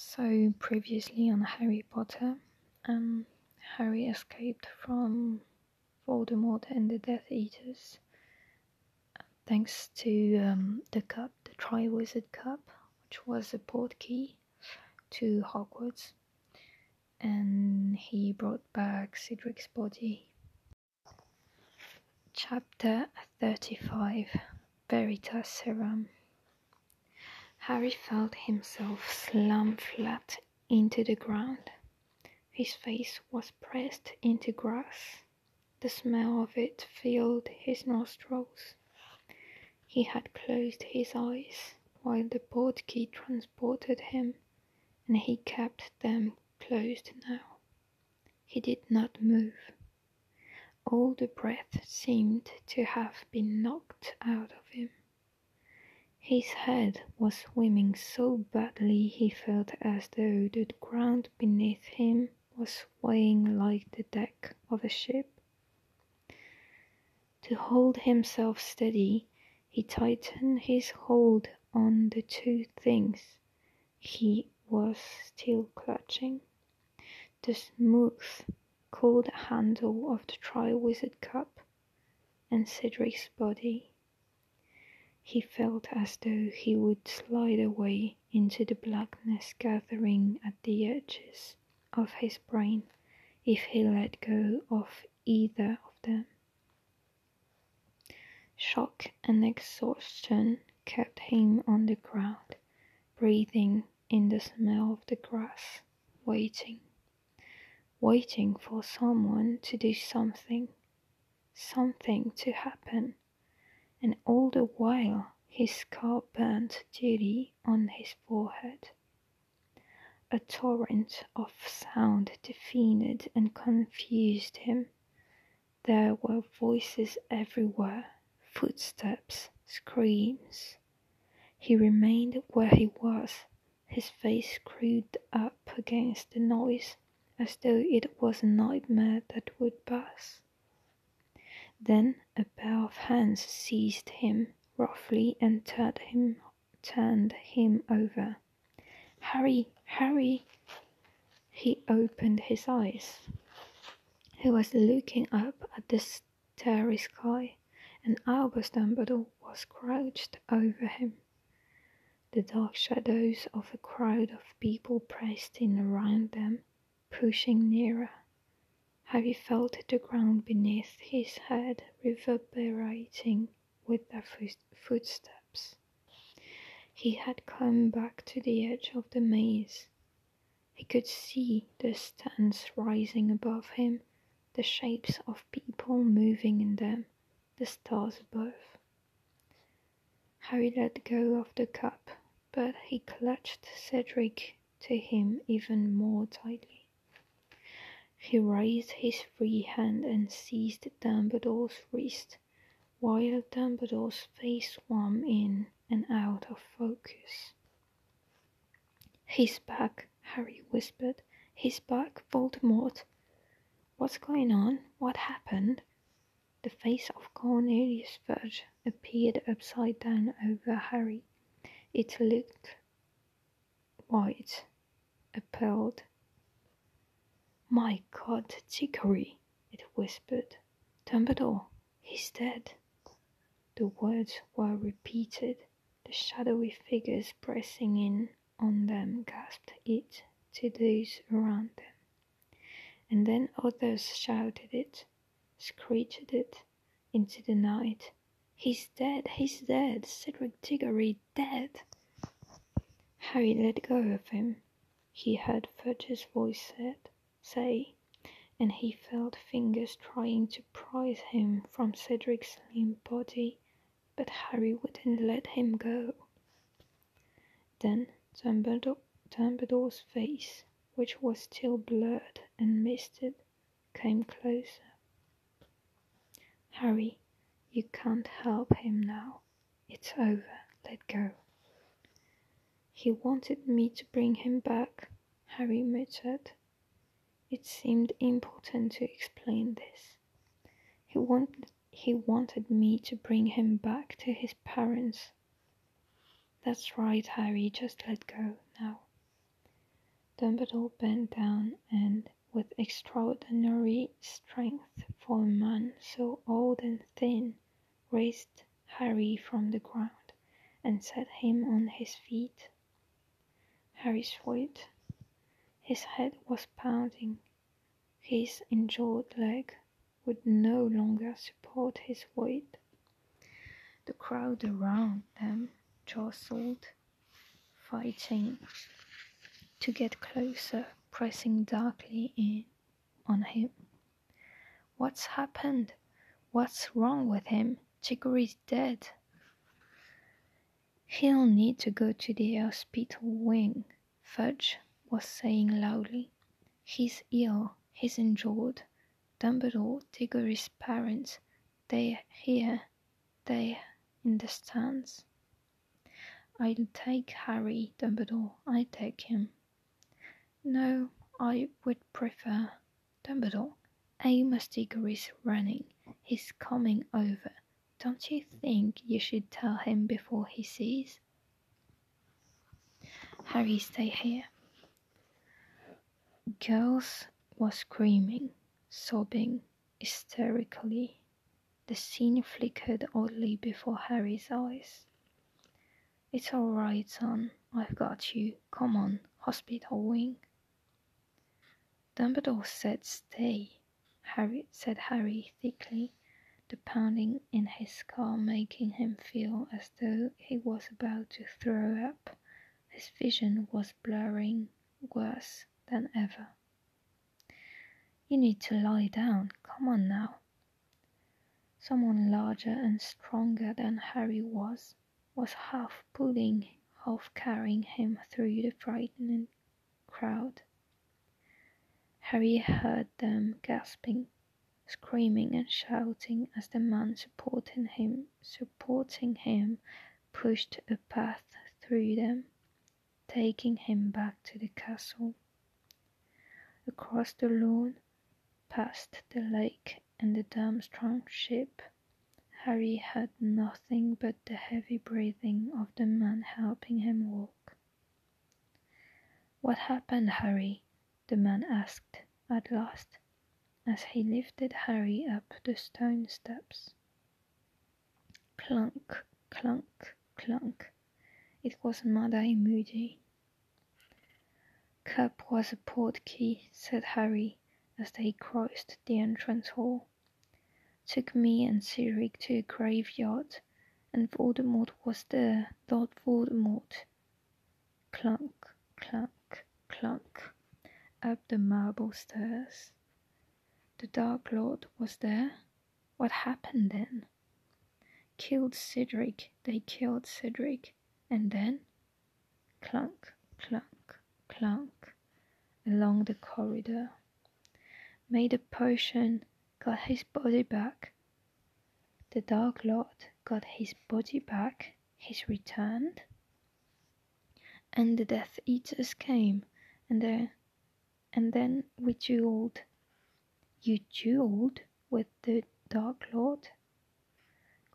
So previously on Harry Potter, um, Harry escaped from Voldemort and the Death Eaters thanks to um, the cup, the Triwizard Cup, which was a port key to Hogwarts, and he brought back Cedric's body. Chapter 35 Veritaserum Harry felt himself slam flat into the ground. His face was pressed into grass. The smell of it filled his nostrils. He had closed his eyes while the key transported him, and he kept them closed now. He did not move. All the breath seemed to have been knocked out of him. His head was swimming so badly he felt as though the ground beneath him was swaying like the deck of a ship. To hold himself steady, he tightened his hold on the two things he was still clutching the smooth, cold handle of the Triwizard Cup and Cedric's body. He felt as though he would slide away into the blackness gathering at the edges of his brain if he let go of either of them. Shock and exhaustion kept him on the ground, breathing in the smell of the grass, waiting, waiting for someone to do something, something to happen and all the while his scalp burned dully on his forehead. A torrent of sound deafened and confused him. There were voices everywhere, footsteps, screams. He remained where he was, his face screwed up against the noise, as though it was a nightmare that would pass. Then a pair of hands seized him roughly and turned him turned him over. Harry, Harry! He opened his eyes. He was looking up at the starry sky, and Albus Dumbledore was crouched over him. The dark shadows of a crowd of people pressed in around them, pushing nearer. Harry felt the ground beneath his head reverberating with their footsteps. He had come back to the edge of the maze. He could see the stands rising above him, the shapes of people moving in them, the stars above. Harry let go of the cup, but he clutched Cedric to him even more tightly. He raised his free hand and seized Dumbledore's wrist, while Dumbledore's face swam in and out of focus. He's back, Harry whispered. He's back, Voldemort. What's going on? What happened? The face of Cornelius Fudge appeared upside down over Harry. It looked white, appalled, my God, Diggory, it whispered. Dumbledore, he's dead. The words were repeated. The shadowy figures pressing in on them gasped it to those around them. And then others shouted it, screeched it into the night. He's dead, he's dead, Cedric Diggory dead. Harry let go of him, he heard Fudge's voice said say, and he felt fingers trying to prise him from Cedric's slim body, but Harry wouldn't let him go. Then Dumbledore, Dumbledore's face, which was still blurred and misted, came closer. Harry, you can't help him now. It's over. Let go. He wanted me to bring him back, Harry muttered. It seemed important to explain this. He wanted, he wanted me to bring him back to his parents. That's right, Harry, just let go now. Dumbledore bent down and, with extraordinary strength for a man so old and thin, raised Harry from the ground and set him on his feet. Harry's foot. His head was pounding. His injured leg would no longer support his weight. The crowd around them jostled, fighting to get closer, pressing darkly in on him. What's happened? What's wrong with him? Diggory's dead. He'll need to go to the hospital wing, Fudge was saying loudly. He's ill, he's injured. Dumbledore, Diggory's parents, they're here, they're in the stands. I'll take Harry, Dumbledore, I take him. No, I would prefer Dumbledore. Amos Diggory's running. He's coming over. Don't you think you should tell him before he sees? Harry, stay here. Girls was screaming, sobbing hysterically. The scene flickered oddly before Harry's eyes. It's all right, son. I've got you. Come on, hospital wing. Dumbledore said stay, Harry said Harry thickly, the pounding in his skull making him feel as though he was about to throw up. His vision was blurring worse than ever. You need to lie down. Come on now. Someone larger and stronger than Harry was, was half pulling, half carrying him through the frightened crowd. Harry heard them gasping, screaming and shouting as the man supporting him supporting him pushed a path through them, taking him back to the castle. Across the lawn, past the lake and the Durmstrang ship, Harry heard nothing but the heavy breathing of the man helping him walk. What happened, Harry? the man asked at last, as he lifted Harry up the stone steps. Clunk, clunk, clunk. It was Mad-Eye Moody. Cup was a portkey, said Harry, as they crossed the entrance hall. Took me and Cedric to a graveyard, and Voldemort was there, Lord Voldemort. Clunk, clunk, clunk up the marble stairs. The Dark Lord was there. What happened then? Killed Cedric, they killed Cedric, and then clunk, clunk, clunk along the corridor. Made a potion, got his body back. The Dark Lord got his body back, he's returned. And the Death Eaters came, and the and then we dueled. You dueled with the Dark Lord?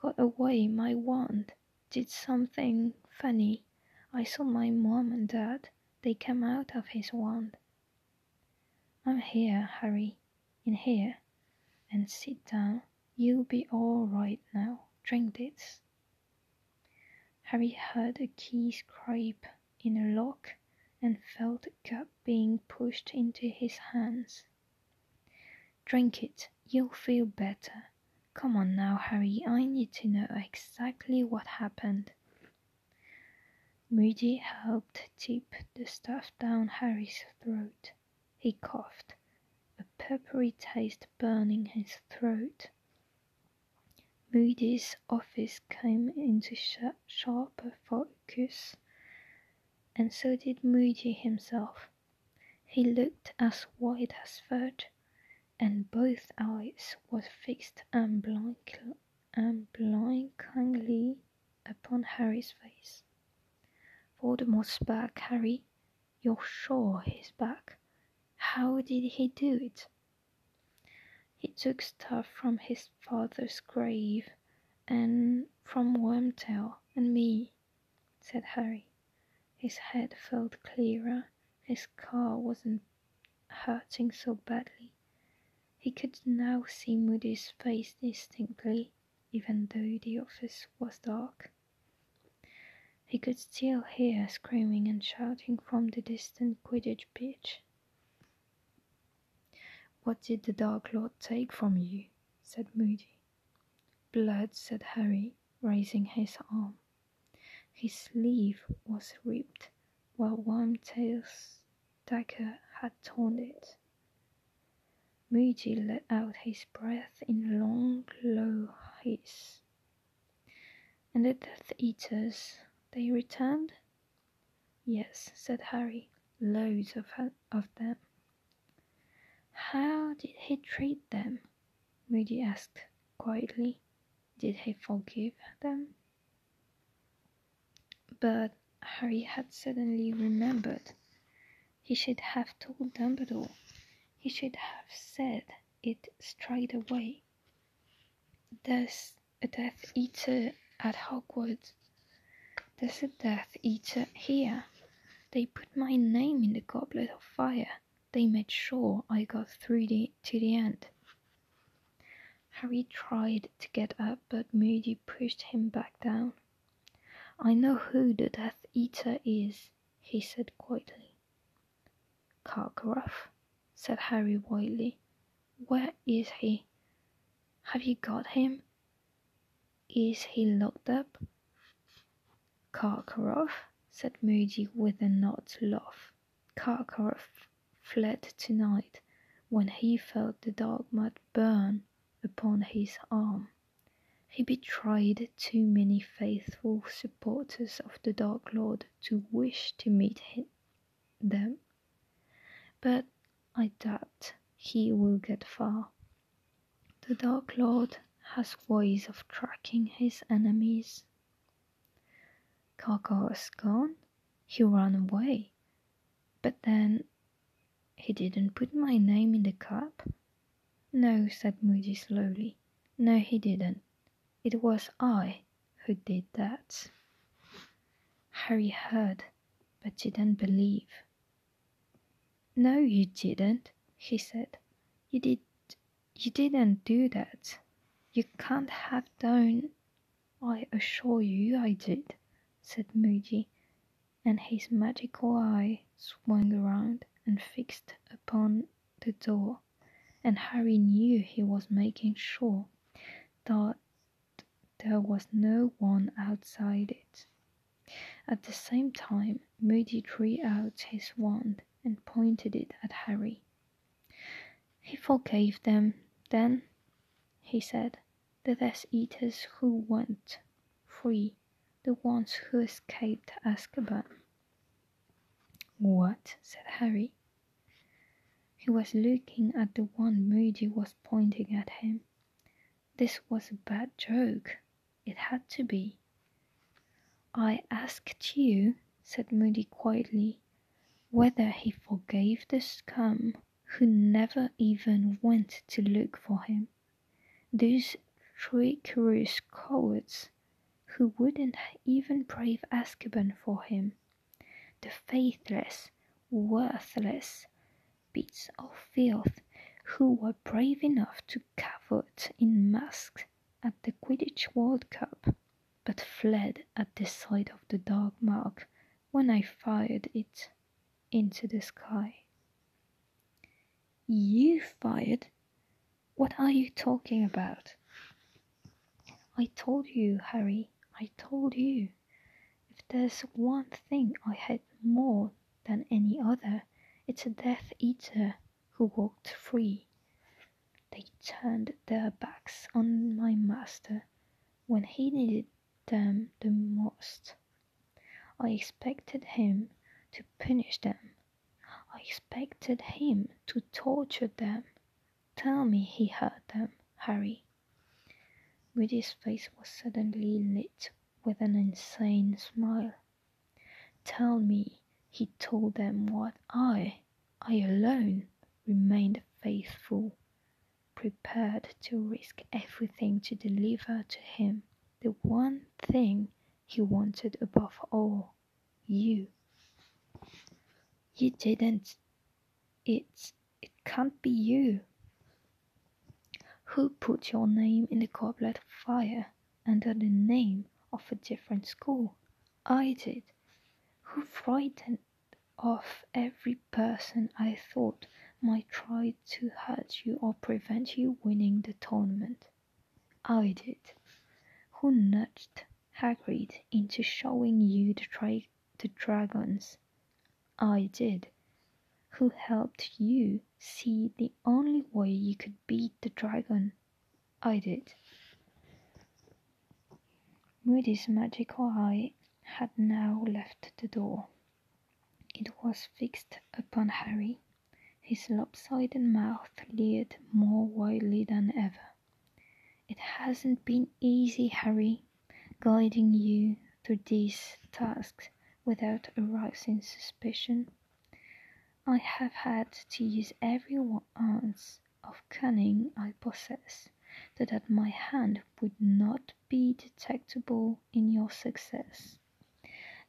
Got away my wand, did something funny. I saw my mom and dad, they came out of his wand. I'm here, Harry, in here, and sit down. You'll be all right now. Drink this. Harry heard a key scrape in a lock and felt a cup being pushed into his hands. Drink it, you'll feel better. Come on now, Harry, I need to know exactly what happened. Moody helped tip the stuff down Harry's throat. He coughed, a peppery taste burning his throat. Moody's office came into sharper focus and so did Moody himself. He looked as white as fudge, and both eyes were fixed unblinkingly upon Harry's face. Voldemort's back, Harry. You're sure he's back. How did he do it? He took stuff from his father's grave and from Wormtail and me, said Harry. His head felt clearer, his car wasn't hurting so badly. He could now see Moody's face distinctly, even though the office was dark. He could still hear screaming and shouting from the distant Quidditch pitch. What did the Dark Lord take from you? said Moody. Blood, said Harry, raising his arm. His sleeve was ripped, while Wormtail's dagger had torn it. Moody let out his breath in long, low hiss. And the Death Eaters, they returned? Yes, said Harry, loads of, of them. How did he treat them? Moody asked quietly. Did he forgive them? But Harry had suddenly remembered. He should have told Dumbledore he should have said it straight away. There's a Death Eater at Hogwarts. There's a Death Eater here. They put my name in the Goblet of Fire. They made sure I got through the, to the end. Harry tried to get up, but Moody pushed him back down. I know who the Death Eater is, he said quietly. Karkaroff said Harry wildly. Where is he? Have you got him? Is he locked up? Karkaroff, said Moody with a nod laugh. Karkaroff fled tonight when he felt the dark mud burn upon his arm. He betrayed too many faithful supporters of the Dark Lord to wish to meet him, them. But I doubt he will get far. The Dark Lord has ways of tracking his enemies. Karkaroff's gone. He ran away. But then he didn't put my name in the cup. No, said Moody slowly. No, he didn't. It was I who did that. Harry heard, but didn't believe. No, you didn't, he said. You did you didn't do that. You can't have done I assure you I did, said Moody, and his magical eye swung around and fixed upon the door, and Harry knew he was making sure that there was no one outside it. At the same time, Moody drew out his wand and pointed it at Harry. He forgave them, then, he said, the Death Eaters who went free, the ones who escaped Azkaban. What? said Harry. He was looking at the one Moody was pointing at him. This was a bad joke. It had to be. I asked you, said Moody quietly, whether he forgave the scum who never even went to look for him, those treacherous cowards who wouldn't even brave Azkaban for him, the faithless, worthless bits of filth who were brave enough to cavort in masks at the Quidditch World Cup, but fled at the sight of the dark mark when I fired it into the sky. You fired? What are you talking about? I told you, Harry, I told you. If there's one thing I hate more than any other, it's a Death Eater who walked free. They turned their backs on my master when he needed them the most. I expected him to punish them. I expected him to torture them. Tell me he hurt them, Harry. Moody's face was suddenly lit with an insane smile. Tell me he told them what I, I alone, remained faithful, prepared to risk everything to deliver to him the one thing he wanted above all you. You didn't. It, It can't be you. Who put your name in the goblet of fire under the name of a different school? I did. Who frightened off every person I thought might try to hurt you or prevent you winning the tournament? I did. Who nudged Hagrid into showing you the, tra- the dragons? I did. Who helped you see the only way you could beat the dragon? I did. Moody's magical eye had now left the door. It was fixed upon Harry. His lopsided mouth leered more widely than ever. It hasn't been easy, Harry, guiding you through these tasks without arousing suspicion. I have had to use every ounce of cunning I possess so that my hand would not be detectable in your success.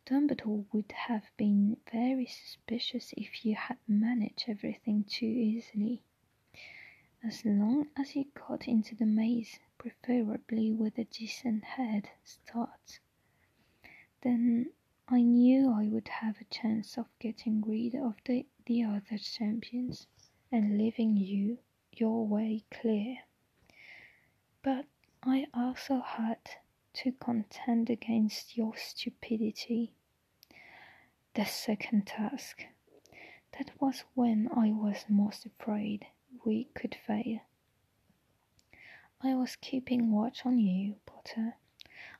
Dumbledore would have been very suspicious if you had managed everything too easily. As long as you got into the maze, preferably with a decent head start, then I knew I would have a chance of getting rid of the, the other champions and leaving you your way clear. But I also had to contend against your stupidity. The second task. That was when I was most afraid we could fail. I was keeping watch on you, Potter.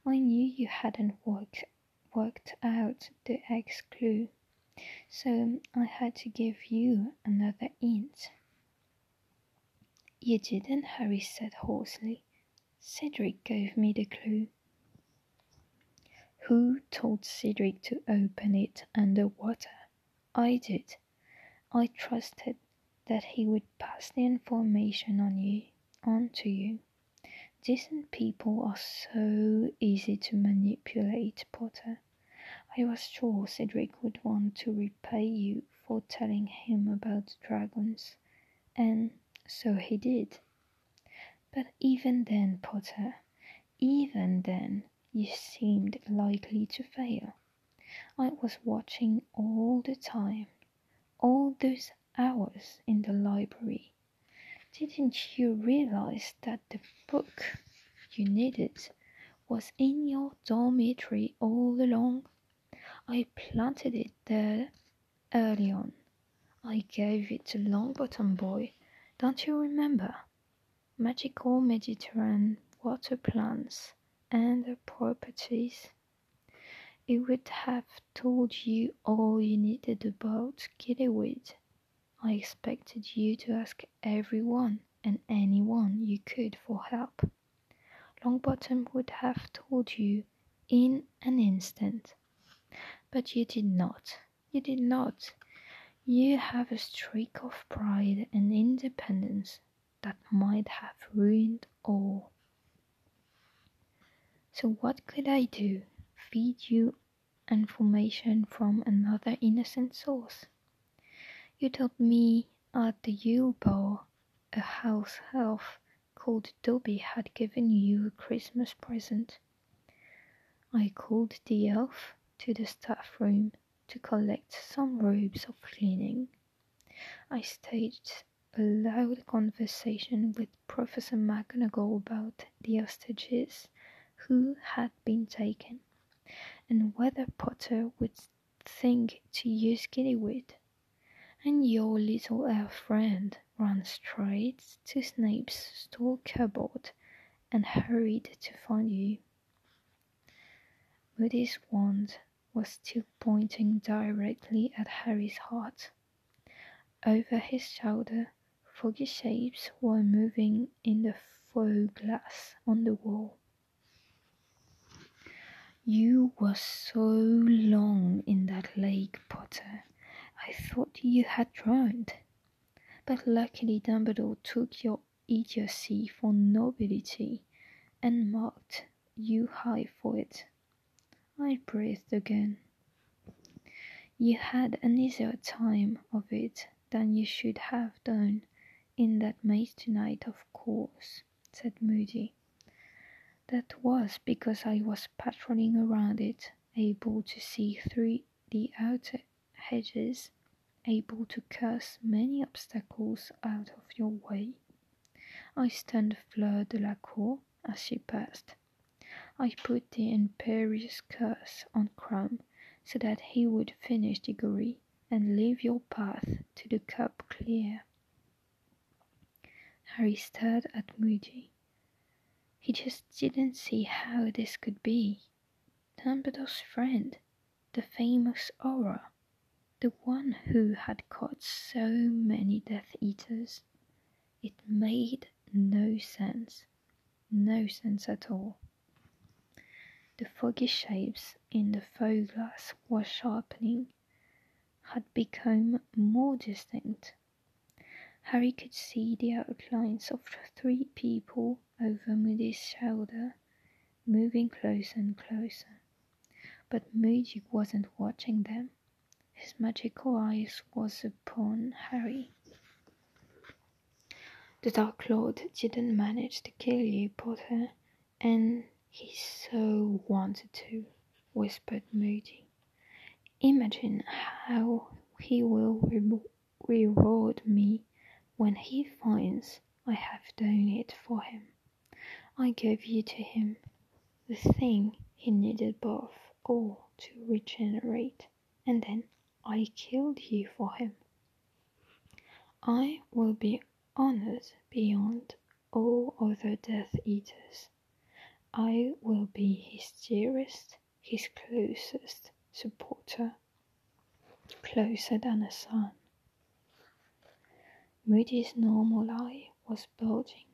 I knew you hadn't worked worked out the X clue, so I had to give you another hint. You didn't, Harry said hoarsely. Cedric gave me the clue. Who told Cedric to open it underwater? I did. I trusted that he would pass the information on you on to you. Decent people are so easy to manipulate, Potter. I was sure Cedric would want to repay you for telling him about the dragons, and so he did. But even then, Potter, even then, you seemed likely to fail. I was watching all the time, all those hours in the library didn't you realize that the book you needed was in your dormitory all along? I planted it there early on. I gave it to Longbottom Boy, don't you remember? Magical Mediterranean water plants and their properties. It would have told you all you needed about Gillyweed I expected you to ask everyone and anyone you could for help. Longbottom would have told you in an instant. But you did not. You did not. You have a streak of pride and independence that might have ruined all. So, what could I do? Feed you information from another innocent source? You told me at the Yule Ball a house elf called Dobby had given you a Christmas present. I called the elf to the staff room to collect some robes of cleaning. I staged a loud conversation with Professor McGonagall about the hostages who had been taken and whether Potter would think to use Gillyweed and your little elf friend ran straight to Snape's store cupboard and hurried to find you. Moody's wand was still pointing directly at Harry's heart. Over his shoulder, foggy shapes were moving in the Foe-Glass on the wall. You were so long in that lake, Potter, I thought you had drowned. But luckily Dumbledore took your idiocy for nobility and marked you high for it. I breathed again. You had an easier time of it than you should have done in that maze tonight, of course, said Moody. That was because I was patrolling around it, able to see through the outer hedges, able to curse many obstacles out of your way. I stunned Fleur Delacour as she passed. I put the Imperius curse on Krum so that he would finish Diggory and leave your path to the cup clear. Harry stared at Moody. He just didn't see how this could be. Dumbledore's friend, the famous Auror, the one who had caught so many Death Eaters. It made no sense. No sense at all. The foggy shapes in the Foe-Glass were sharpening, had become more distinct. Harry could see the outlines of three people over Moody's shoulder, moving closer and closer. But Moody wasn't watching them. His magical eyes was upon Harry. The Dark Lord didn't manage to kill you, Potter, and he so wanted to, whispered Moody. Imagine how he will re- reward me when he finds I have done it for him. I gave you to him, the thing he needed both all to regenerate, and then I killed you for him. I will be honored beyond all other Death Eaters. I will be his dearest, his closest supporter, closer than a son. Moody's normal eye was bulging,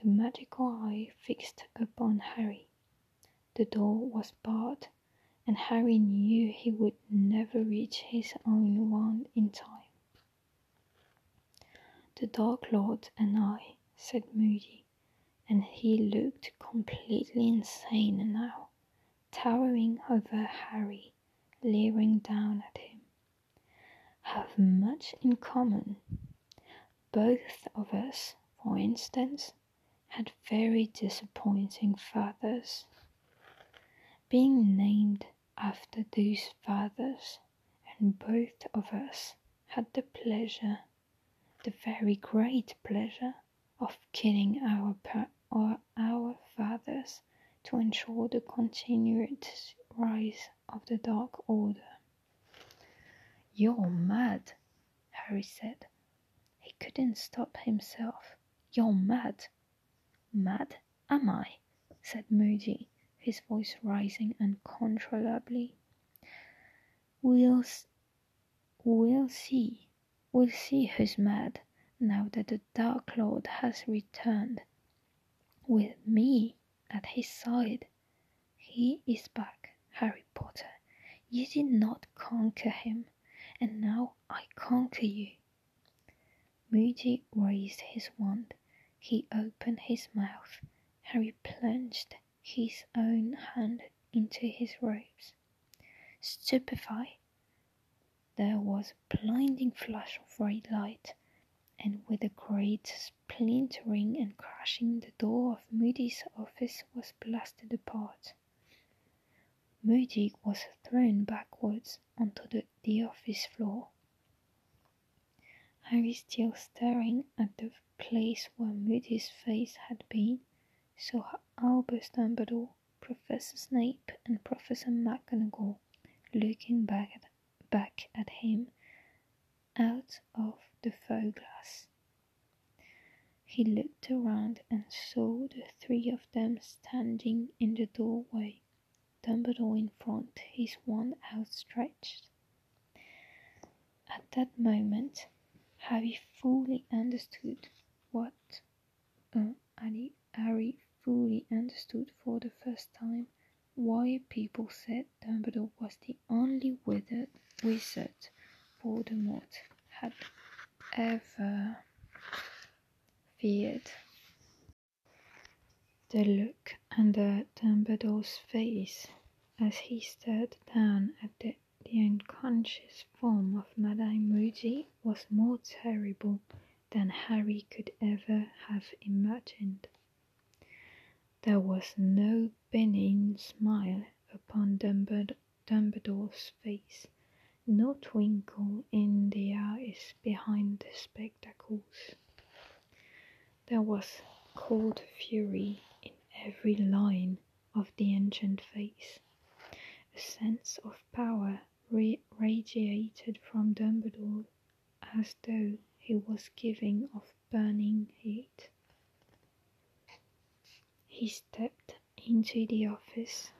the magical eye fixed upon Harry. The door was barred, and Harry knew he would never reach his own wand in time. The Dark Lord and I, said Moody, and he looked completely insane now, towering over Harry, leering down at him, have much in common. Both of us, for instance, had very disappointing fathers. Being named after those fathers, and both of us had the pleasure, the very great pleasure, of killing our or our fathers to ensure the continued rise of the Dark Order. You're mad, Harry said. He couldn't stop himself. You're mad. Mad, am I? said Moody, his voice rising uncontrollably. We'll, we'll see. We'll see who's mad now that the Dark Lord has returned. With me at his side. He is back, Harry Potter. You did not conquer him, and now I conquer you. Moody raised his wand. He opened his mouth. Harry plunged his own hand into his robes. Stupefied, there was a blinding flash of red light, and with a great splintering and crashing, the door of Moody's office was blasted apart. Moody was thrown backwards onto the, the office floor. Harry, still staring at the place where Moody's face had been, saw Albus Dumbledore, Professor Snape, and Professor McGonagall looking back at, back at him out of the Foe-Glass. He looked around and saw the three of them standing in the doorway, Dumbledore in front, his wand outstretched. At that moment, Harry fully understood what uh, Harry fully understood for the first time why people said Dumbledore was the only wizard, Voldemort had ever feared. The look under Dumbledore's face as he stared down at the, the unconscious form of Mad-Eye Moody was more terrible than Harry could ever have imagined. There was no benign smile upon Dumbledore's face, no twinkle in the eyes behind the spectacles. There was cold fury in every line of the ancient face. A sense of power radiated from Dumbledore as though he was giving off burning heat. He stepped into the office,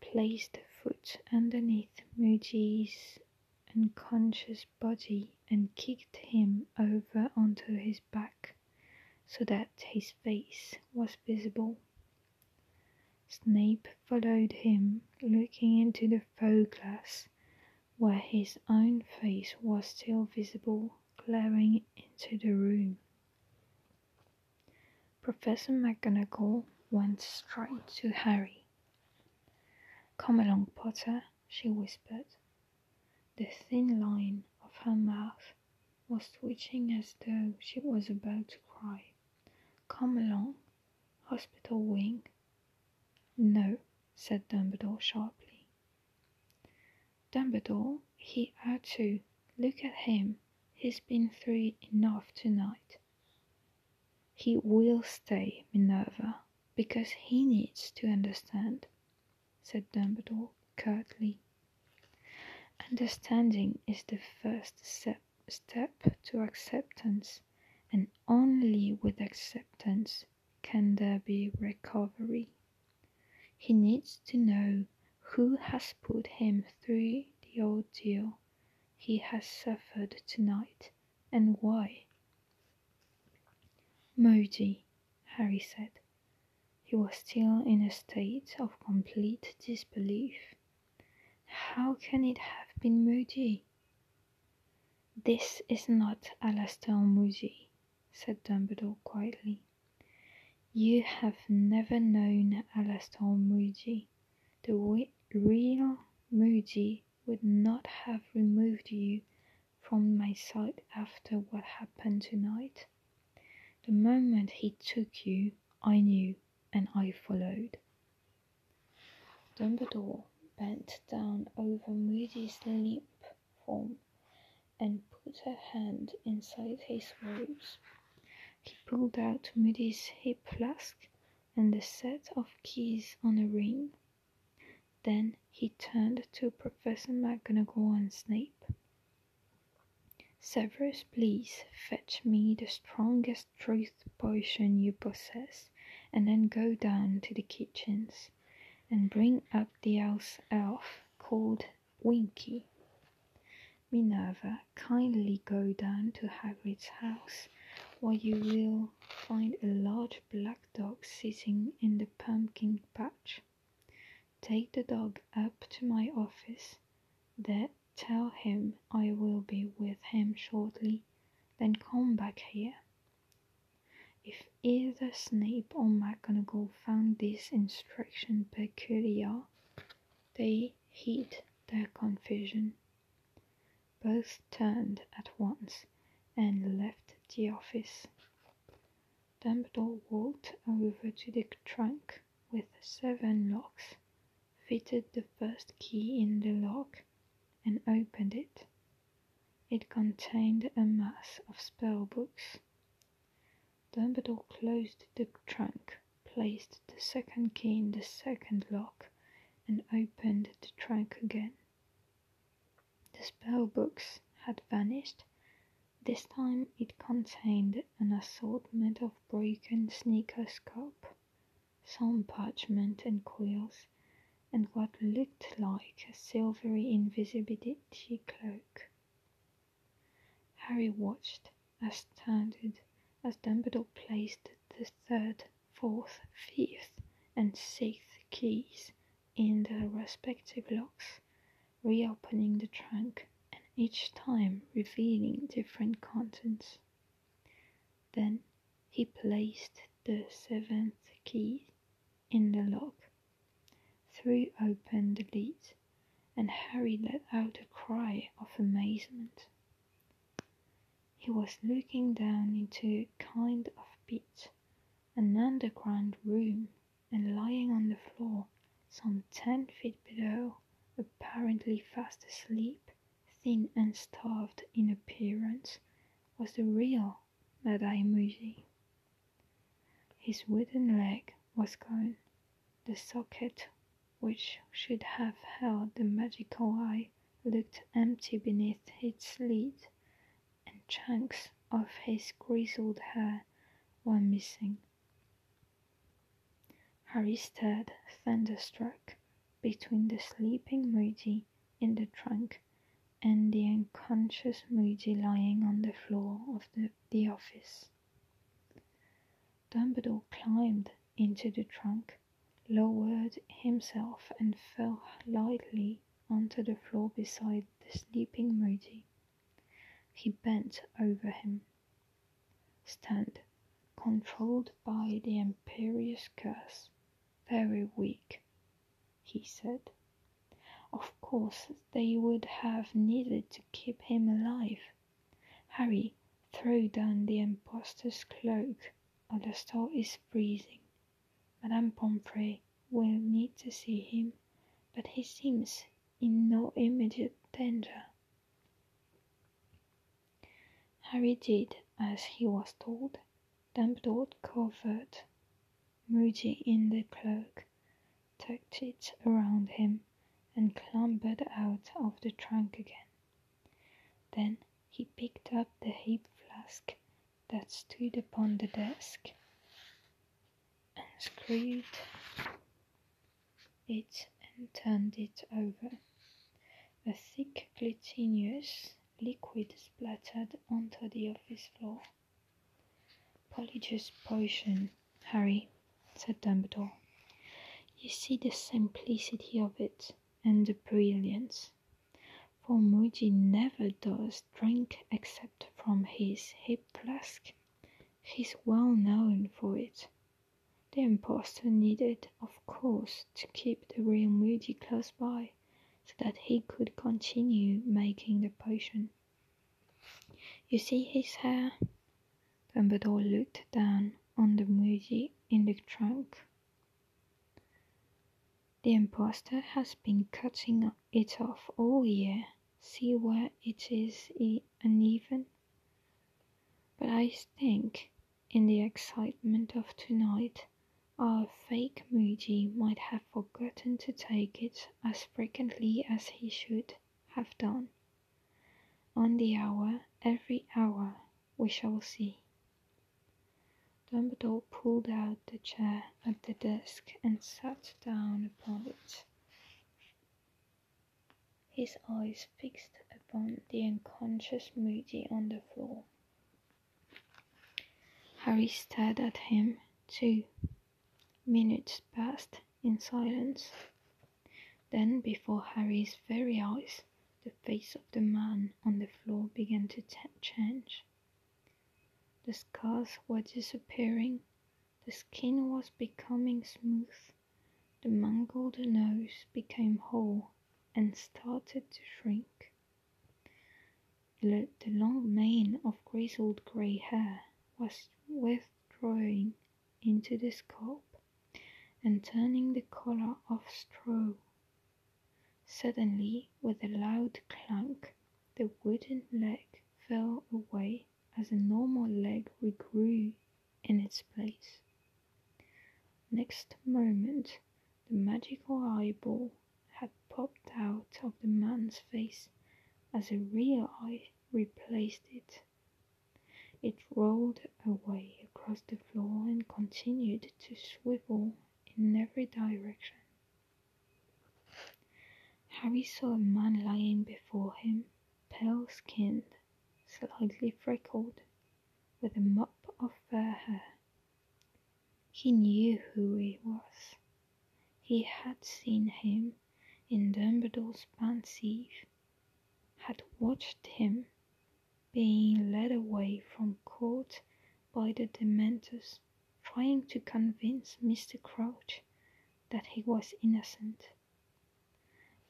placed a foot underneath Moody's unconscious body, and kicked him over onto his back so that his face was visible. Snape followed him, looking into the Foe-Glass, where his own face was still visible, glaring into the room. Professor McGonagall went straight to Harry. Come along, Potter, she whispered. The thin line of her mouth was twitching as though she was about to cry. Come along, hospital wing. No, said Dumbledore sharply. Dumbledore, he ought to. Look at him. He's been through enough tonight. He will stay, Minerva, because he needs to understand, said Dumbledore curtly. Understanding is the first step, step to acceptance, and only with acceptance can there be recovery. He needs to know who has put him through the ordeal he has suffered tonight and why. Moody, Harry said. He was still in a state of complete disbelief. How can it have been Moody? This is not Alastor Moody, said Dumbledore quietly. You have never known Alastor Moody. The real Moody would not have removed you from my sight after what happened tonight. The moment he took you, I knew and I followed. Dumbledore bent down over Moody's limp form and put her hand inside his robes. He pulled out Moody's hip flask and a set of keys on a ring. Then he turned to Professor McGonagall and Snape. Severus, please fetch me the strongest truth potion you possess and then go down to the kitchens and bring up the house elf called Winky. Minerva, kindly go down to Hagrid's house, where you will find a large black dog sitting in the pumpkin patch. Take the dog up to my office. There, tell him I will be with him shortly, then come back here. If either Snape or McGonagall found this instruction peculiar, they hid their confusion. Both turned at once and left the office. Dumbledore walked over to the trunk with seven locks, fitted the first key in the lock, and opened it. It contained a mass of spell books. Dumbledore closed the trunk, placed the second key in the second lock, and opened the trunk again. The spell books had vanished. This time it contained an assortment of broken sneaker some parchment and quills, and what looked like a silvery invisibility cloak. Harry watched, astounded as Dumbledore placed the third, fourth, fifth, and sixth keys in their respective locks, reopening the trunk and each time revealing different contents. Then he placed the seventh key in the lock, threw open the lid, and Harry let out a cry of amazement. He was looking down into a kind of pit, an underground room, and lying on the floor, some ten feet below, apparently fast asleep, thin and starved in appearance, was the real Mad-Eye Moody. His wooden leg was gone. The socket which should have held the magical eye looked empty beneath its lid, chunks of his grizzled hair were missing. Harry stared thunderstruck between the sleeping Moody in the trunk and the unconscious Moody lying on the floor of the, the office. Dumbledore climbed into the trunk, lowered himself, and fell lightly onto the floor beside the sleeping Moody. He bent over him. Stand, controlled by the Imperius curse, very weak, he said. Of course, they would have needed to keep him alive. Harry, throw down the impostor's cloak Alastor is freezing. Madame Pomfrey will need to see him, but he seems in no immediate danger. Harry did as he was told. Dumbledore covered Moody in the cloak, tucked it around him, and clambered out of the trunk again. Then he picked up the heap flask that stood upon the desk and screwed it and turned it over. A thick, glutinous liquid splattered onto the office floor. Polyjuice potion, Harry, said Dumbledore. You see the simplicity of it and the brilliance for Moody never does drink except from his hip flask. He's well known for it. The impostor needed, of course, to keep the real Moody close by, that he could continue making the potion. You see his hair? Dumbledore looked down on the Moody in the trunk. The impostor has been cutting it off all year. See where it is uneven? But I think, in the excitement of tonight, our fake Moody might have forgotten to take it as frequently as he should have done. On the hour, every hour, we shall see. Dumbledore pulled out the chair at the desk and sat down upon it, his eyes fixed upon the unconscious Moody on the floor. Harry stared at him, too. Minutes passed in silence. Then, before Harry's very eyes, the face of the man on the floor began to change. The scars were disappearing, the skin was becoming smooth, the mangled nose became whole and started to shrink. The, the long mane of grizzled grey hair was withdrawing into the scalp and turning the collar of straw. Suddenly, with a loud clank, the wooden leg fell away as a normal leg regrew in its place. Next moment, the magical eyeball had popped out of the man's face as a real eye replaced it. It rolled away across the floor and continued to swivel in every direction. Harry saw a man lying before him, pale skinned slightly freckled, with a mop of fair hair. He knew who he was. He had seen him in Dumbledore's Pensieve, had watched him being led away from court by the Dementors, trying to convince Mr. Crouch that he was innocent.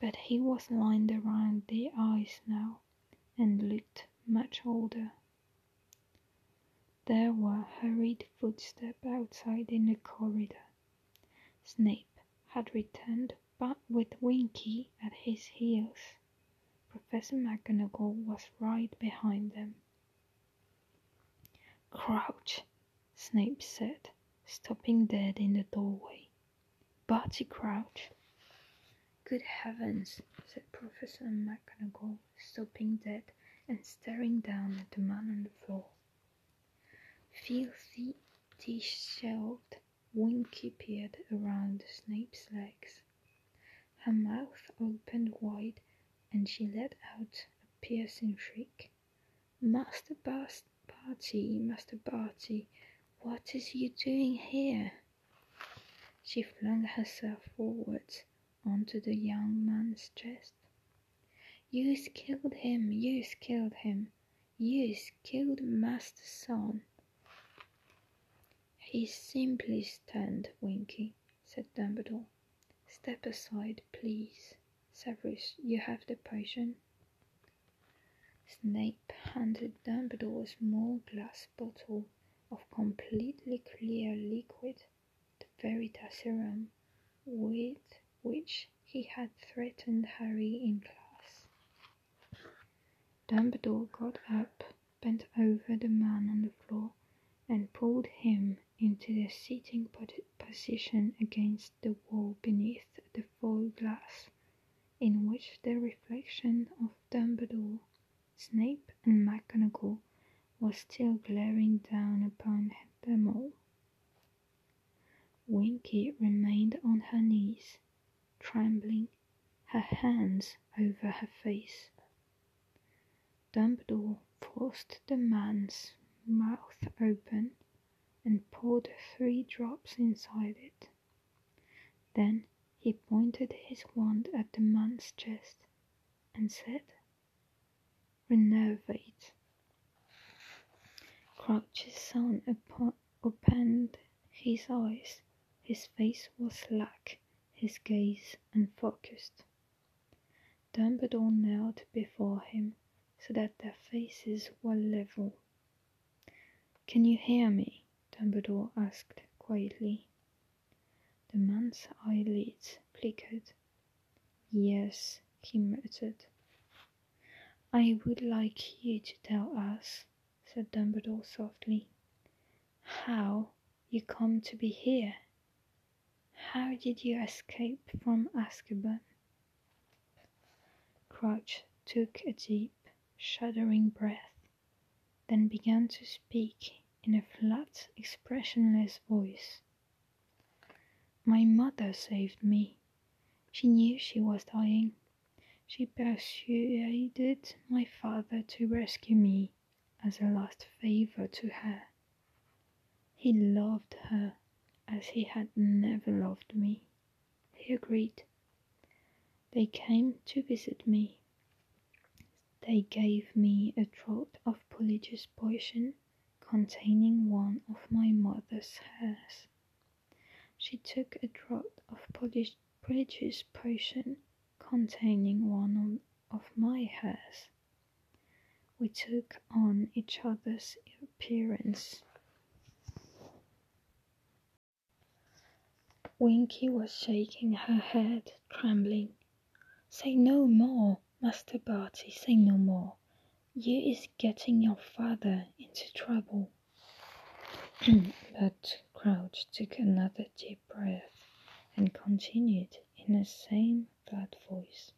But he was lined around the eyes now and looked much older. There were hurried footsteps outside in the corridor. Snape had returned, but with Winky at his heels. Professor McGonagall was right behind them. Crouch, Snape said, stopping dead in the doorway. Barty Crouch. Good heavens, said Professor McGonagall, stopping dead and staring down at the man on the floor. Filthy, dishevelled, Winky peered around Snape's legs. Her mouth opened wide and she let out a piercing shriek. Master Barty, Master Barty, what is you doing here? She flung herself forwards onto the young man's chest. You's killed him, you's killed him, you's killed Master Son. He's simply stunned, Winky, said Dumbledore. Step aside, please. Severus, you have the potion. Snape handed Dumbledore a small glass bottle of completely clear liquid, the Veritaserum, with which he had threatened Harry in class. Dumbledore got up, bent over the man on the floor, and pulled him into the sitting position against the wall beneath the Foe-Glass, in which the reflection of Dumbledore, Snape, and McGonagall was still glaring down upon them all. Winky remained on her knees, trembling, her hands over her face. Dumbledore forced the man's mouth open and poured three drops inside it. Then he pointed his wand at the man's chest and said, Rennervate. Crouch's son opened his eyes. His face was slack, his gaze unfocused. Dumbledore knelt before him so that their faces were level. Can you hear me? Dumbledore asked quietly. The man's eyelids flickered. Yes, he muttered. I would like you to tell us, said Dumbledore softly, how you come to be here. How did you escape from Azkaban? Crouch took a deep, shuddering breath, then began to speak in a flat, expressionless voice. My mother saved me. She knew she was dying. She persuaded my father to rescue me as a last favor to her. He loved her as he had never loved me. He agreed. They came to visit me. They gave me a draught of Polyjuice poison containing one of my mother's hairs. She took a draught of Polyjuice potion containing one of my hairs. We took on each other's appearance. Winky was shaking her head, trembling. Say no more, Master Barty, say no more. You is getting your father into trouble. but Crouch took another deep breath and continued in the same flat voice.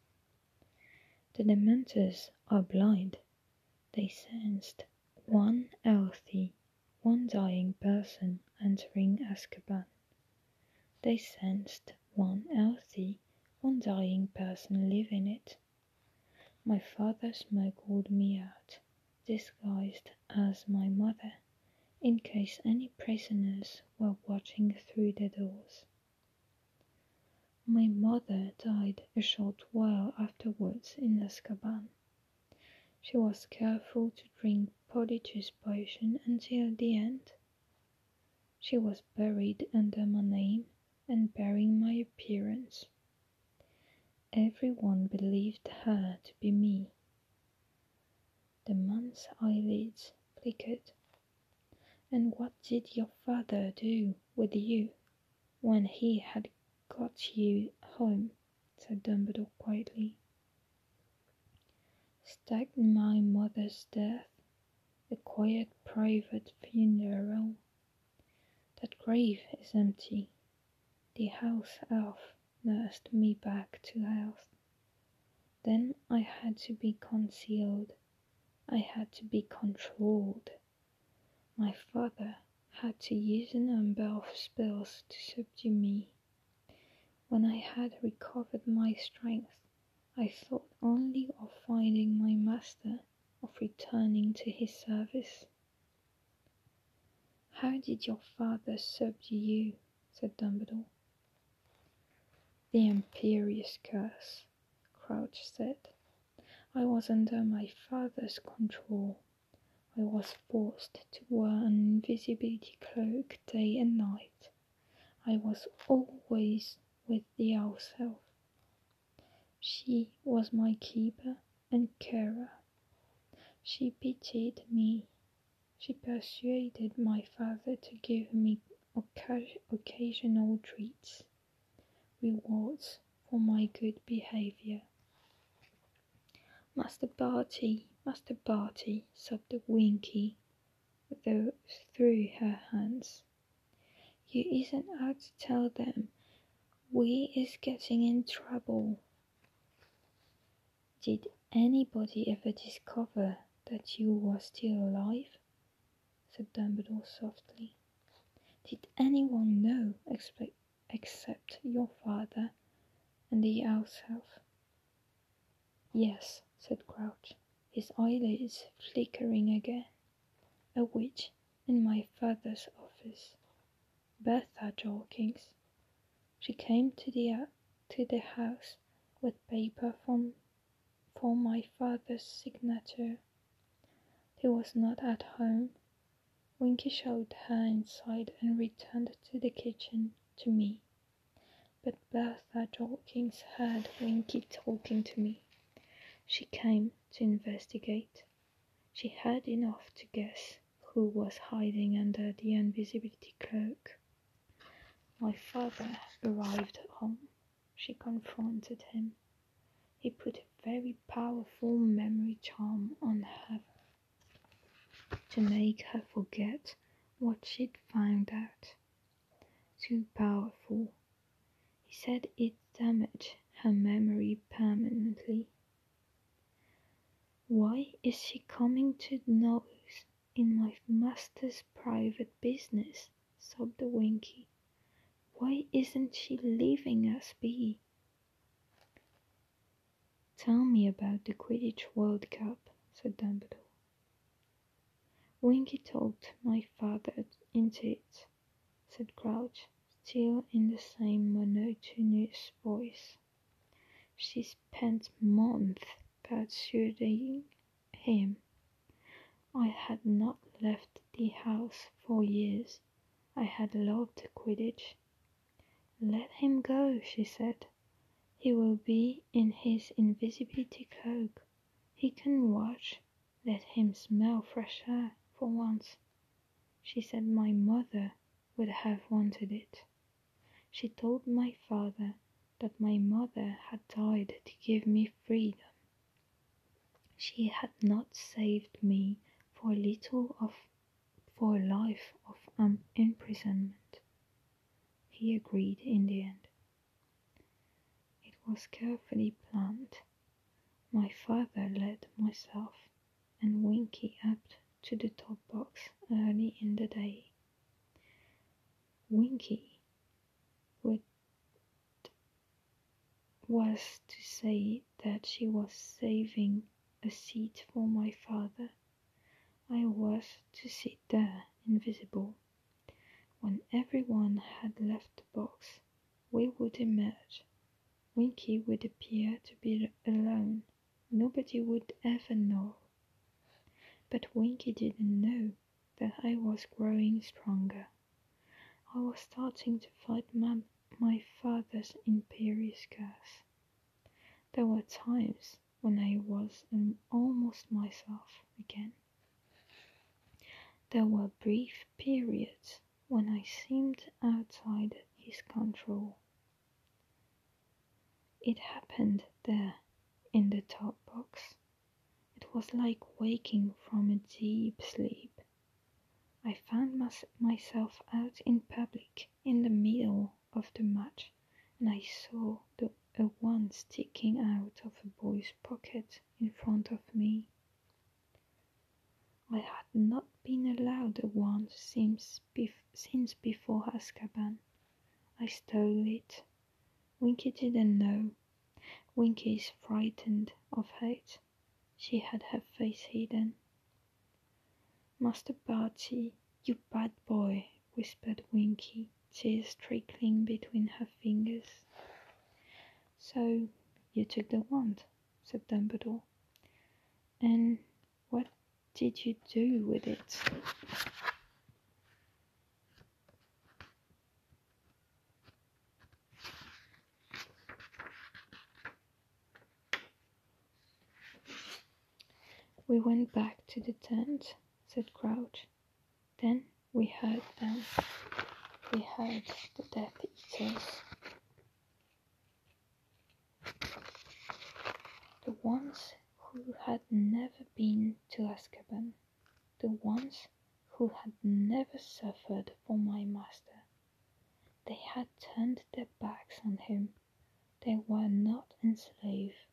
The Dementors are blind. They sensed one healthy, one dying person entering Azkaban. They sensed one healthy, one dying person leaving it. My father smuggled me out, disguised as my mother, in case any prisoners were watching through the doors. My mother died a short while afterwards in Azkaban. She was careful to drink Polyjuice potion until the end. She was buried under my name and bearing my appearance. everyone believed her to be me. The man's eyelids flickered. And what did your father do with you when he had got you home? said Dumbledore quietly. Staged my mother's death, a quiet private funeral. That grave is empty. The house elf nursed me back to health. Then I had to be concealed. I had to be controlled. My father had to use a number of spells to subdue me. When I had recovered my strength, I thought only of finding my master, of returning to his service. How did your father subdue you? said Dumbledore. The Imperius curse, Crouch said. I was under my father's control. I was forced to wear an invisibility cloak day and night. I was always with the elf elf. She was my keeper and carer. She pitied me. She persuaded my father to give me occasional treats, rewards for my good behavior. Master Barty, Master Barty, sobbed the Winky through her hands. You isn't out to tell them we is getting in trouble. Did anybody ever discover that you were still alive? said Dumbledore softly. Did anyone know except your father and the elf? Yes, said Crouch, his eyelids flickering again. A witch in my father's office, Bertha Jorkins. She came to the uh, to the house with paper from for my father's signature. He was not at home. Winky showed her inside and returned to the kitchen to me. But Bertha Jorkins heard Winky talking to me. She came to investigate. She had enough to guess who was hiding under the invisibility cloak. My father arrived home. She confronted him. He put a very powerful memory charm on her to make her forget what she'd found out. Too powerful. Said it damaged her memory permanently. Why is she coming to nose in my master's private business? sobbed the Winky. Why isn't she leaving us be? Tell me about the Quidditch World Cup, said Dumbledore. Winky talked my father into it, said Crouch, still in the same monotonous voice. She spent months persuading him. I had not left the house for years. I had loved Quidditch. Let him go, she said. He will be in his invisibility cloak. He can watch. Let him smell fresh air for once. She said my mother would have wanted it. She told my father that my mother had died to give me freedom. She had not saved me for a little of for a life of um, imprisonment. He agreed in the end. It was carefully planned. My father led myself and Winky up to the top box early in the day. Winky would was to say that she was saving a seat for my father. I was to sit there, invisible. When everyone had left the box, we would emerge. Winky would appear to be alone. Nobody would ever know. But Winky didn't know that I was growing stronger. I was starting to fight my, my father's Imperius curse. There were times when I was almost myself again. There were brief periods when I seemed outside his control. It happened there in the top box. It was like waking from a deep sleep. I found myself out in public in the middle of the match, and I saw the a wand sticking out of a boy's pocket in front of me. I had not been allowed a wand since, bef- since before Azkaban. I stole it. Winky didn't know. Winky is frightened of it. She had her face hidden. Master Barty, you bad boy, whispered Winky, tears trickling between her fingers. So you took the wand, said Dumbledore. And what did you do with it? We went back to the tent, said Crouch. Then we heard them. Heard the Death Eaters. The ones who had never been to Azkaban. The ones who had never suffered for my master. They had turned their backs on him. They were not enslaved.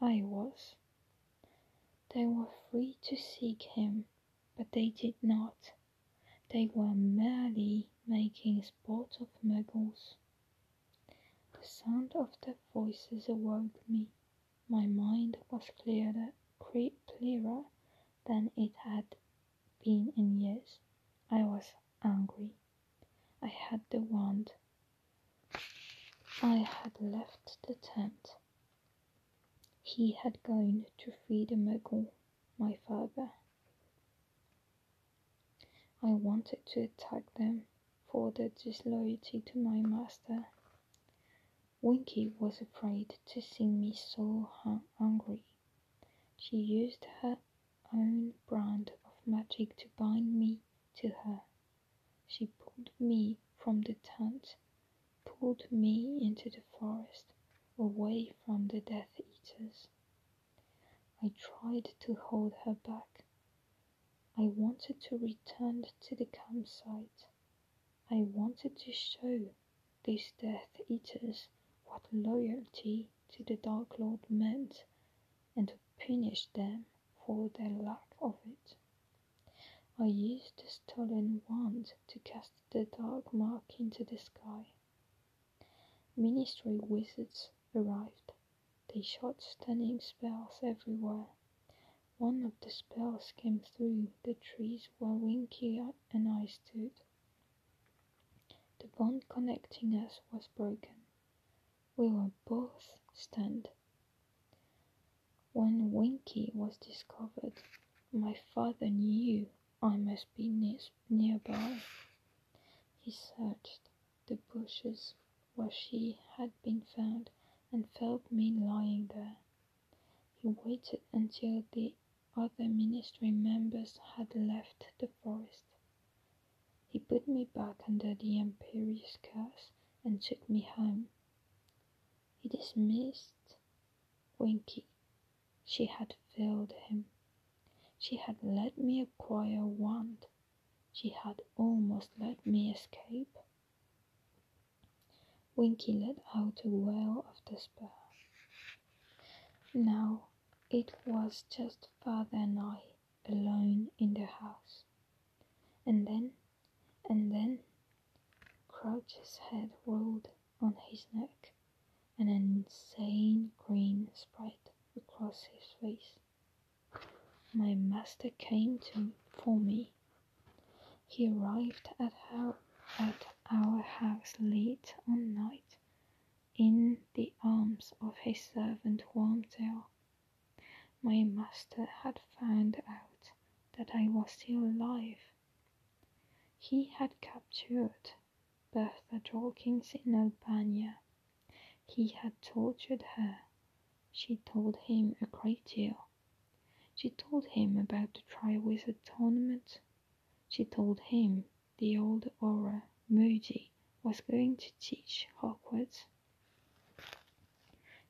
I was. They were free to seek him, but they did not. They were merely making sport of muggles. The sound of their voices awoke me. My mind was clearer, clearer than it had been in years. I was angry. I had the wand. I had left the tent. He had gone to free the muggle, my father. I wanted to attack them for their disloyalty to my master. Winky was afraid to see me so angry. She used her own brand of magic to bind me to her. She pulled me from the tent, pulled me into the forest, away from the Death Eaters. I tried to hold her back. I wanted to return to the campsite. I wanted to show these Death Eaters what loyalty to the Dark Lord meant and to punish them for their lack of it. I used the stolen wand to cast the dark mark into the sky. Ministry wizards arrived. They shot stunning spells everywhere. One of the spells came through the trees where Winky and I stood. The bond connecting us was broken. We were both stunned. When Winky was discovered, my father knew I must be nearby. He searched the bushes where she had been found and felt me lying there. He waited until the other ministry members had left the forest. He put me back under the Imperius curse and took me home. He dismissed Winky. She had failed him. She had let me acquire a wand. She had almost let me escape. Winky let out a wail of despair. Now it was just father and I alone in the house. And then, and then, Crouch's head rolled on his neck and an insane grin spread across his face. My master came to for me. He arrived at our, at our house late one night in the arms of his servant Wormtail. My master had found out that I was still alive. He had captured Bertha Jorkins in Albania he had tortured her. She told him a great deal. She told him about the Triwizard Tournament. She told him the old Auror Moody was going to teach Hogwarts.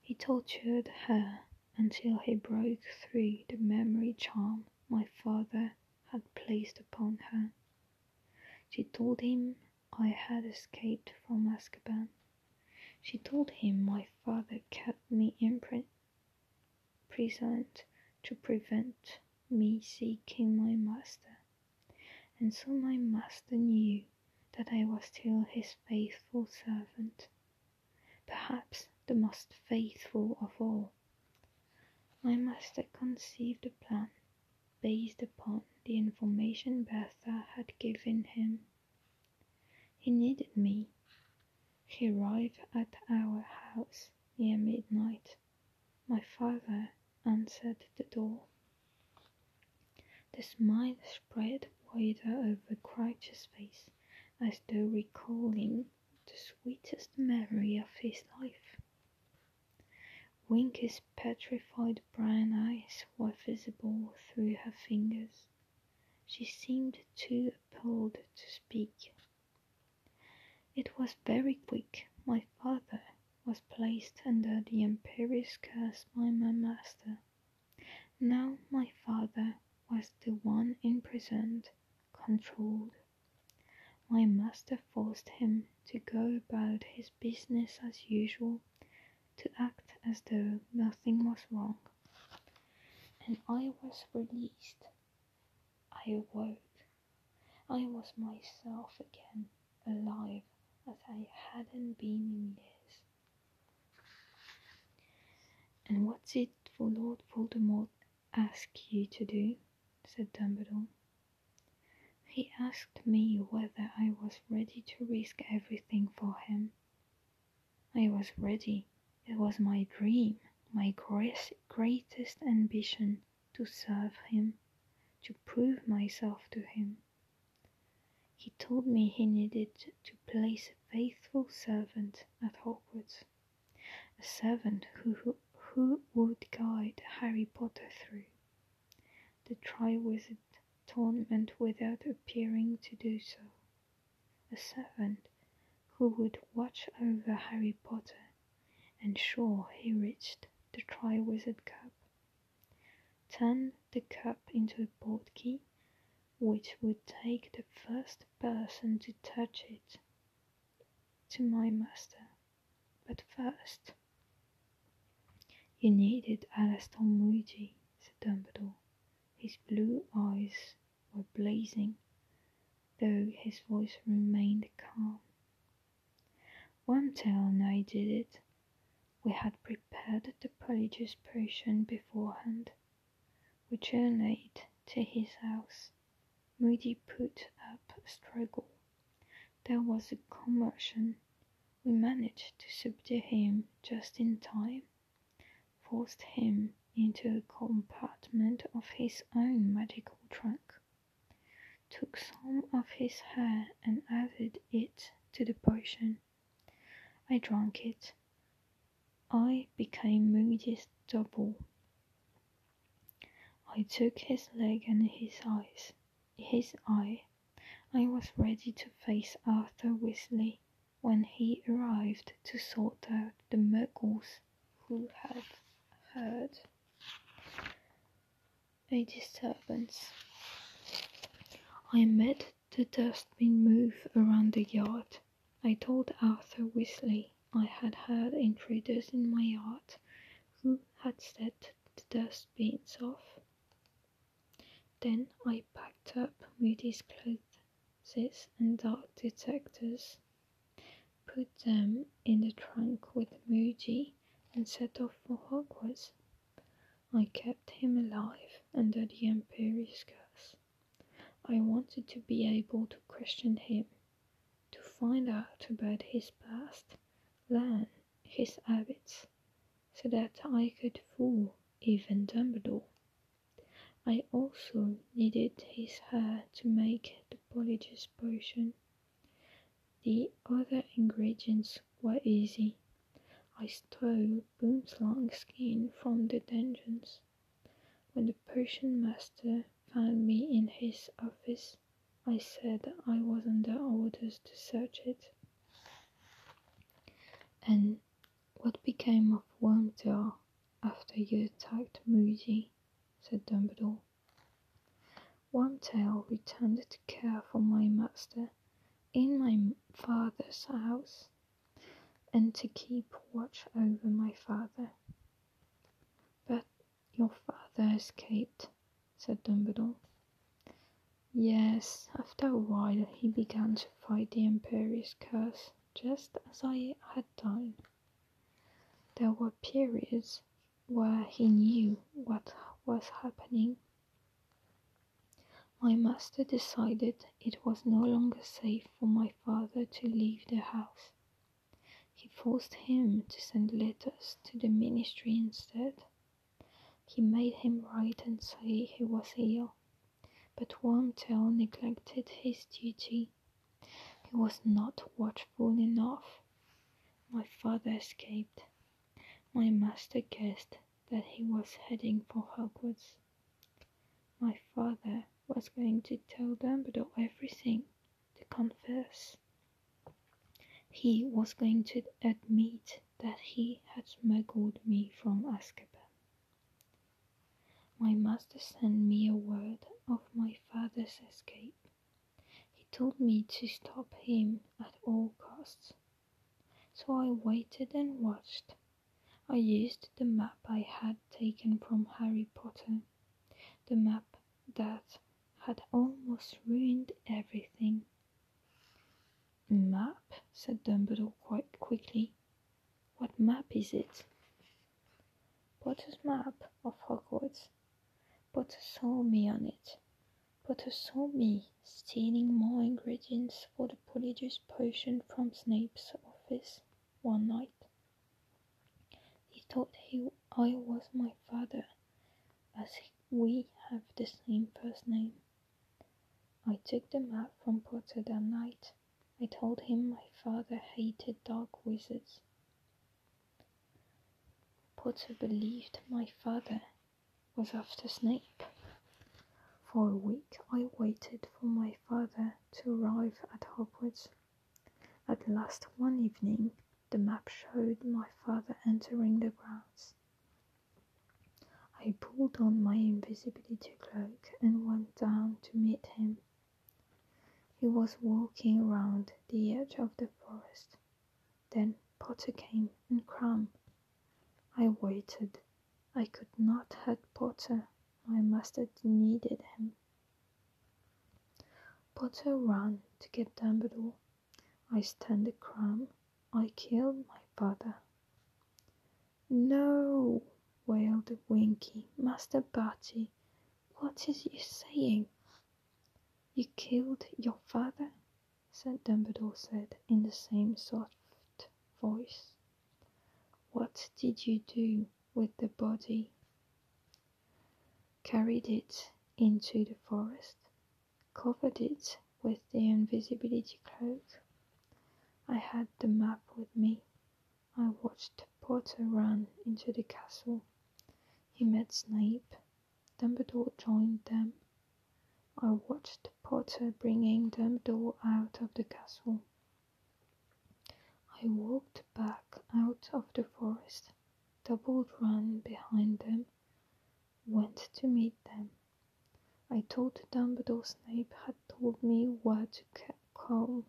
He tortured her until he broke through the memory charm my father had placed upon her. She told him I had escaped from Azkaban. She told him my father kept me imprisoned to prevent me seeking my master, and so my master knew that I was still his faithful servant, perhaps the most faithful of all. My master conceived a plan based upon the information Bertha had given him. He needed me. He arrived at our house near midnight. My father answered the door. The smile spread wider over Crouch's face as though recalling the sweetest memory of his life. Winky's petrified brown eyes were visible through her fingers. She seemed too appalled to speak. It was very quick. My father was placed under the Imperius curse by my master. Now my father was the one imprisoned, controlled. My master forced him to go about his business as usual to act as though nothing was wrong. And I was released. I awoke. I was myself again, alive as I hadn't been in years. And what's it for Lord Voldemort ask you to do? said Dumbledore. He asked me whether I was ready to risk everything for him. I was ready. It was my dream, my greatest ambition to serve him, to prove myself to him. He told me he needed to place a faithful servant at Hogwarts, a servant who, who, who would guide Harry Potter through the Triwizard Tournament without appearing to do so, a servant who would watch over Harry Potter ensure he reached the Triwizard Cup. Turn the cup into a portkey, which would take the first person to touch it to my master. But first, you needed Alastor Moody, said Dumbledore. His blue eyes were blazing, though his voice remained calm. Wormtail and I did it. We had prepared the Polyjuice potion beforehand. We journeyed to his house. Moody put up a struggle. There was a commotion. We managed to subdue him just in time, forced him into a compartment of his own magical trunk, took some of his hair and added it to the potion. I drank it I became Moody's double. I took his leg and his eyes, his eye. I was ready to face Arthur Weasley when he arrived to sort out the muggles who had heard a disturbance. I made the dustbin move around the yard. I told Arthur Weasley I had heard intruders in my yard who had set the dustbins off. Then I packed up Moody's clothes and dark detectors, put them in the trunk with Moody, and set off for Hogwarts. I kept him alive under the Imperious curse. I wanted to be able to question him, to find out about his past learn his habits so that I could fool even Dumbledore. I also needed his hair to make the Polyjuice potion. The other ingredients were easy. I stole Boomslang's skin from the dungeons. When the potion master found me in his office, I said I was under orders to search it. And what became of Wormtail after you attacked Moody? said Dumbledore. Wormtail returned to care for my master in my father's house and to keep watch over my father. But your father escaped, said Dumbledore. Yes, after a while he began to fight the Imperius curse, just as I had done. There were periods where he knew what was happening. My master decided it was no longer safe for my father to leave the house. He forced him to send letters to the ministry instead. He made him write and say he was ill, but Wormtail neglected his duty. He was not watchful enough. My father escaped. My master guessed that he was heading for Hogwarts. My father was going to tell Dumbledore everything, to confess. He was going to admit that he had smuggled me from Azkaban. My master sent me a word of my father's escape. Told me to stop him at all costs. So I waited and watched. I used the map I had taken from Harry Potter, the map that had almost ruined everything. Map? said Dumbledore quite quickly. What map is it? Potter's map of Hogwarts. Potter saw me on it. Potter saw me stealing more ingredients for the Polyjuice potion from Snape's office one night. He thought he I was my father, as we have the same first name. I took the map from Potter that night I told him my father hated dark wizards. Potter believed my father was after Snape. For a week I waited for my father to arrive at Hogwarts. At last one evening the map showed my father entering the grounds. I pulled on my invisibility cloak and went down to meet him. He was walking around the edge of the forest. Then Potter came and Krum. I waited. I could not hurt Potter. My master needed him. Potter ran to get Dumbledore. I stand Krum. I killed my father. No, wailed Winky. Master Barty, what is you saying? You killed your father? said Dumbledore said in the same soft voice. What did you do with the body? Carried it into the forest, covered it with the invisibility cloak. I had the map with me. I watched Potter run into the castle. He met Snape. Dumbledore joined them I watched Potter bringing Dumbledore out of the castle. I walked back out of the forest, doubled run behind them, went to meet them. I told Dumbledore Snape had told me where to come.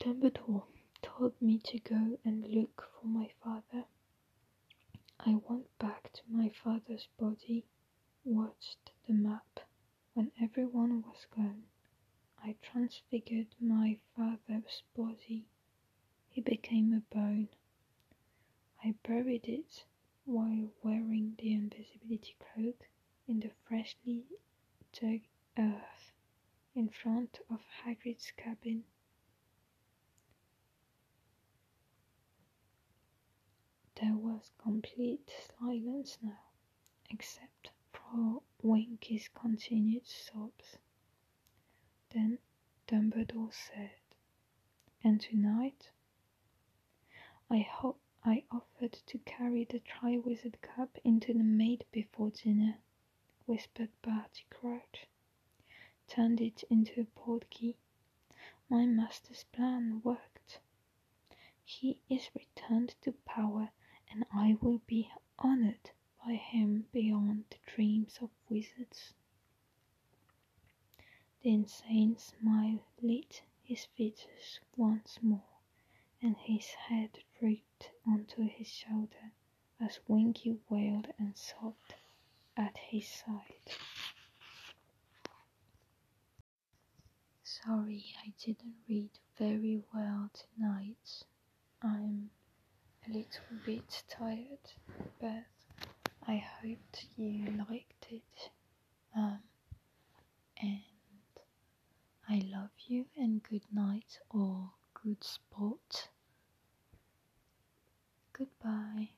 Dumbledore told me to go and look for my father. I went back to my father's body, watched the map. When everyone was gone, I transfigured my father's body. He became a bone. I buried it while wearing the invisibility cloak in the freshly dug earth in front of Hagrid's cabin. There was complete silence now, except for Winky's continued sobs. Then Dumbledore said, And tonight? I hope I offered to carry the Triwizard Cup into the maid before dinner, whispered Barty Crouch. Turned it into a portkey. My master's plan worked. He is returned to power, and I will be honored by him beyond the dreams of wizards. The insane smile lit his features once more, and his head drooped onto his shoulder as Winky wailed and sobbed at his side. Sorry I didn't read very well tonight. I'm a little bit tired, but I hoped you liked it. Um, and I love you and good night or good goodbye.